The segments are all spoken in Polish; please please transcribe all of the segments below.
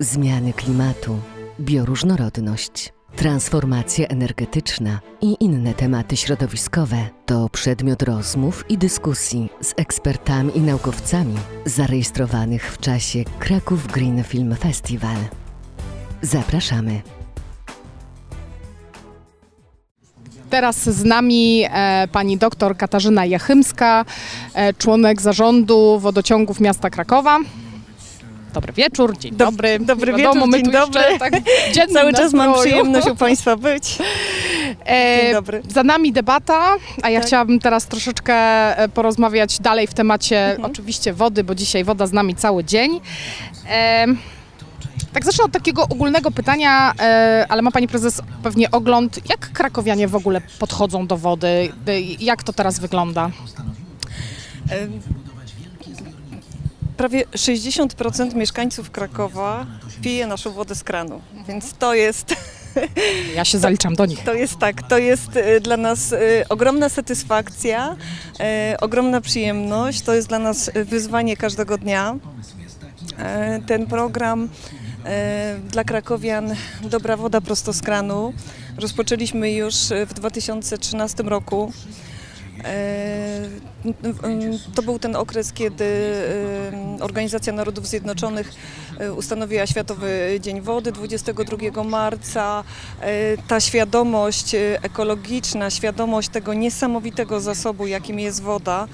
zmiany klimatu, bioróżnorodność, transformacja energetyczna i inne tematy środowiskowe to przedmiot rozmów i dyskusji z ekspertami i naukowcami zarejestrowanych w czasie Kraków Green Film Festival. Zapraszamy. Teraz z nami e, pani doktor Katarzyna Jachymska, e, członek zarządu wodociągów miasta Krakowa. Dobry wieczór, dzień Dob- dobry. dobry wiadomo, wieczór, my dzień dobry. Tak Cały czas mam przyjemność u Państwa być. E, Dzień dobry. Za nami debata, a ja Tak. chciałabym teraz troszeczkę e, porozmawiać dalej w temacie Mhm. oczywiście wody, bo dzisiaj woda z nami cały dzień. E, tak zacznę od takiego ogólnego pytania, e, ale ma Pani Prezes pewnie ogląd, jak krakowianie w ogóle podchodzą do wody? Jak to teraz wygląda? Prawie 60% mieszkańców Krakowa pije naszą wodę z kranu, więc to jest, Ja się zaliczam do nich. to jest tak, to jest e, dla nas e, ogromna satysfakcja, e, ogromna przyjemność, to jest dla nas wyzwanie każdego dnia. Ten program dla krakowian Dobra woda prosto z kranu rozpoczęliśmy już w 2013 roku. E, To był ten okres, kiedy e, Organizacja Narodów Zjednoczonych e, ustanowiła Światowy Dzień Wody 22 marca. Ta świadomość ekologiczna, świadomość tego niesamowitego zasobu, jakim jest woda,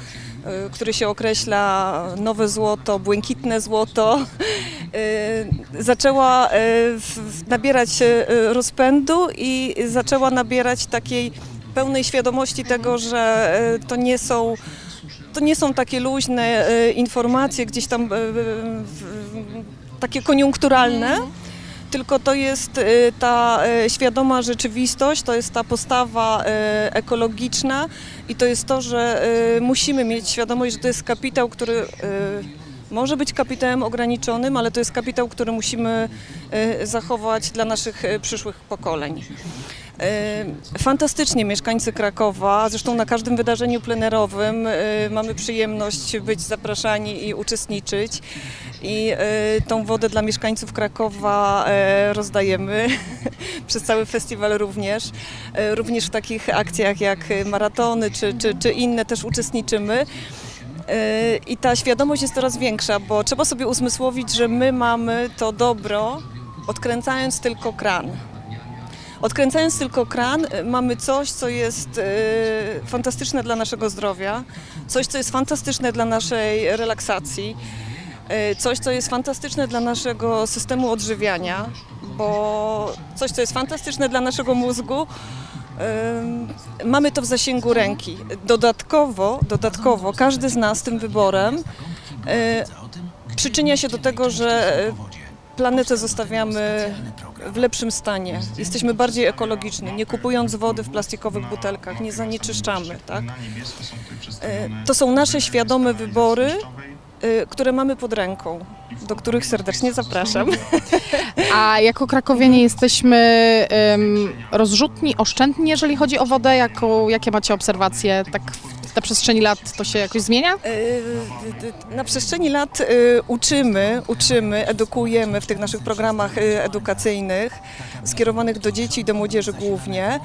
który się określa nowe złoto, błękitne złoto, zaczęła nabierać rozpędu i zaczęła nabierać takiej pełnej świadomości tego, że e, to nie są to nie są takie luźne e, informacje gdzieś tam e, takie koniunkturalne, tylko to jest ta świadoma rzeczywistość, to jest ta postawa ekologiczna i to jest to, że musimy mieć świadomość, że to jest kapitał, który może być kapitałem ograniczonym, ale to jest kapitał, który musimy zachować dla naszych przyszłych pokoleń. E, Fantastycznie mieszkańcy Krakowa, zresztą na każdym wydarzeniu plenerowym e, mamy przyjemność być zapraszani i uczestniczyć. I e, tą wodę dla mieszkańców Krakowa rozdajemy przez cały festiwal również. Również w takich akcjach jak maratony czy, czy, czy inne też uczestniczymy. I ta świadomość jest coraz większa, bo trzeba sobie uzmysłowić, że my mamy to dobro, odkręcając tylko kran. Odkręcając tylko kran, e, mamy coś, co jest e, fantastyczne dla naszego zdrowia, coś, co jest fantastyczne dla naszej relaksacji, e, coś, co jest fantastyczne dla naszego systemu odżywiania, bo coś, co jest fantastyczne dla naszego mózgu, mamy to w zasięgu ręki. Dodatkowo, dodatkowo każdy z nas tym wyborem przyczynia się do tego, że planetę zostawiamy w lepszym stanie. Jesteśmy bardziej ekologiczni, nie kupując wody w plastikowych butelkach, nie zanieczyszczamy. Tak? E, To są nasze świadome wybory, e, które mamy pod ręką, do których serdecznie zapraszam. A jako krakowianie jesteśmy em, rozrzutni, oszczędni, jeżeli chodzi o wodę? Jakie macie obserwacje? Tak na przestrzeni lat to się jakoś zmienia? E, Na przestrzeni lat e, uczymy, uczymy, edukujemy w tych naszych programach e, edukacyjnych skierowanych do dzieci i do młodzieży głównie.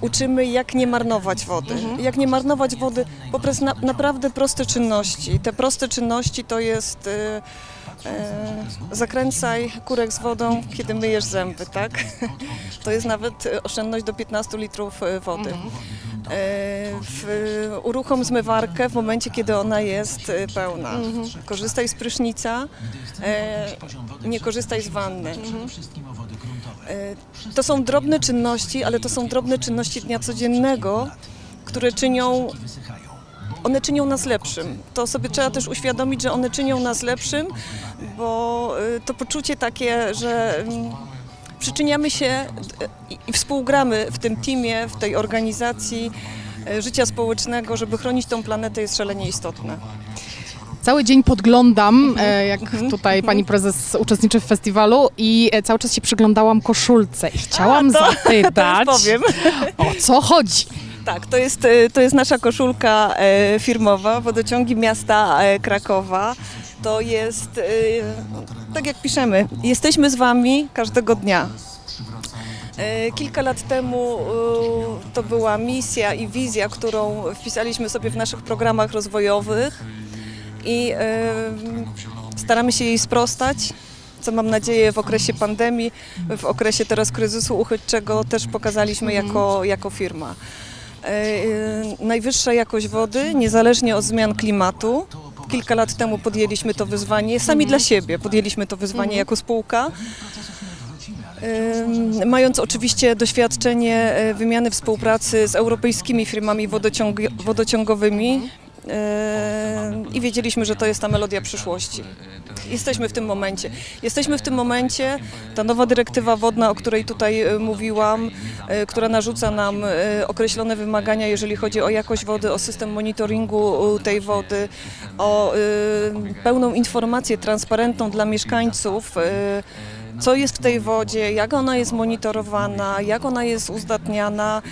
Uczymy jak nie marnować wody. Jak nie marnować wody poprzez na, naprawdę proste czynności. Te proste czynności to jest zakręcaj kurek z wodą, kiedy myjesz zęby, tak? To jest nawet oszczędność do 15 litrów wody. E, w, uruchom zmywarkę w momencie, kiedy ona jest e, pełna. Korzystaj z prysznica, e, nie korzystaj z wanny. E, to są drobne czynności, ale to są drobne czynności dnia codziennego, które czynią one czynią nas lepszym. To sobie trzeba też uświadomić, że one czynią nas lepszym, bo to poczucie takie, że mm, przyczyniamy się d- i- współgramy w tym teamie, w tej organizacji y, życia społecznego, żeby chronić tą planetę jest szalenie istotne. Cały dzień podglądam, Mhm. e, jak tutaj pani prezes uczestniczy w festiwalu i e, cały czas się przyglądałam koszulce i chciałam A, to- zapytać, To powiem. o co chodzi? Tak, to jest, to jest nasza koszulka e, firmowa, wodociągi miasta e, Krakowa. to jest, tak jak piszemy, jesteśmy z Wami każdego dnia. Y, Kilka lat temu y, to była misja i wizja, którą wpisaliśmy sobie w naszych programach rozwojowych i y, staramy się jej sprostać, co mam nadzieję w okresie pandemii, w okresie teraz kryzysu uchodźczego też pokazaliśmy jako, jako firma. Najwyższa jakość wody, niezależnie od zmian klimatu. Kilka lat temu podjęliśmy to wyzwanie, sami dla siebie podjęliśmy to wyzwanie jako spółka. Mając oczywiście doświadczenie e, wymiany współpracy z europejskimi firmami wodociąg wodociągowymi i wiedzieliśmy, że to jest ta melodia przyszłości. Jesteśmy w tym momencie. Jesteśmy w tym momencie, ta nowa dyrektywa wodna, o której tutaj e, mówiłam, e, która narzuca nam e, określone wymagania, jeżeli chodzi o jakość wody, o system monitoringu tej wody, o pełną informację transparentną dla mieszkańców, co jest w tej wodzie, jak ona jest monitorowana, jak ona jest uzdatniana.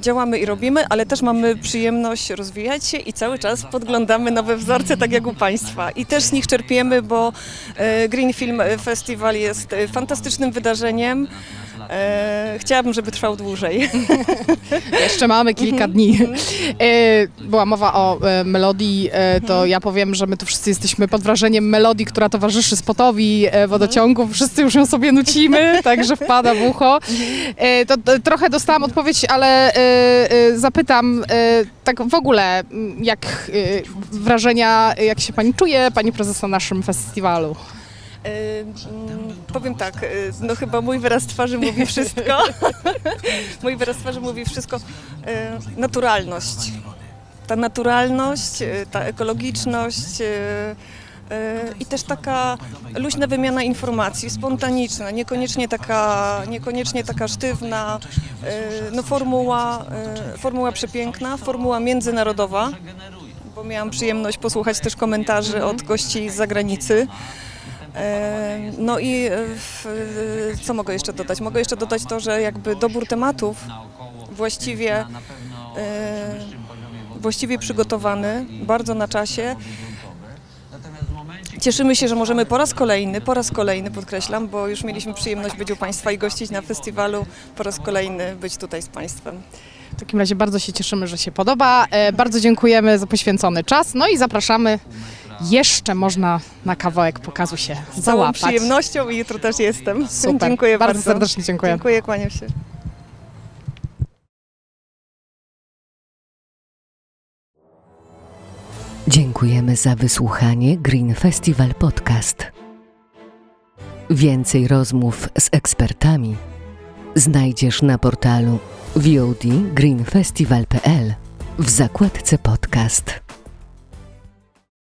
Działamy i robimy, ale też mamy przyjemność rozwijać się i cały czas podglądamy nowe wzorce, tak jak u Państwa. I też z nich czerpiemy, bo e, Green Film Festival jest e, fantastycznym wydarzeniem. E, Chciałabym, żeby trwał dłużej. Jeszcze mamy kilka dni. E, Była mowa o e, melodii, e, to ja powiem, że my tu wszyscy jesteśmy pod wrażeniem melodii, która towarzyszy spotowi e, wodociągów. Wszyscy już ją sobie nucimy, także wpada w ucho. E, To, trochę dostałam odpowiedź, ale zapytam tak w ogóle, jak wrażenia, jak się pani czuje, pani prezes na naszym festiwalu? Powiem tak, e, no chyba mój wyraz twarzy mówi wszystko. mój wyraz twarzy mówi wszystko. E, Naturalność. Ta naturalność, e, ta ekologiczność i też taka luźna wymiana informacji, spontaniczna, niekoniecznie taka, niekoniecznie taka sztywna, no formuła, formuła przepiękna, formuła międzynarodowa, bo miałam przyjemność posłuchać też komentarzy od gości z zagranicy. No i e, co mogę jeszcze dodać? Mogę jeszcze dodać to, że jakby dobór tematów właściwie, e, właściwie przygotowany, bardzo na czasie. Cieszymy się, że możemy po raz kolejny, po raz kolejny podkreślam, bo już mieliśmy przyjemność być u Państwa i gościć na festiwalu, po raz kolejny być tutaj z Państwem. W takim razie bardzo się cieszymy, że się podoba. E, Bardzo dziękujemy za poświęcony czas. No i zapraszamy. Jeszcze można na kawałek pokazu się Z całą załapać. przyjemnością i jutro też jestem. Super. Dziękuję bardzo. bardzo. serdecznie dziękuję. Dziękuję, kłaniam się. Dziękujemy za wysłuchanie Green Festival Podcast. Więcej rozmów z ekspertami znajdziesz na portalu VOD w zakładce podcast.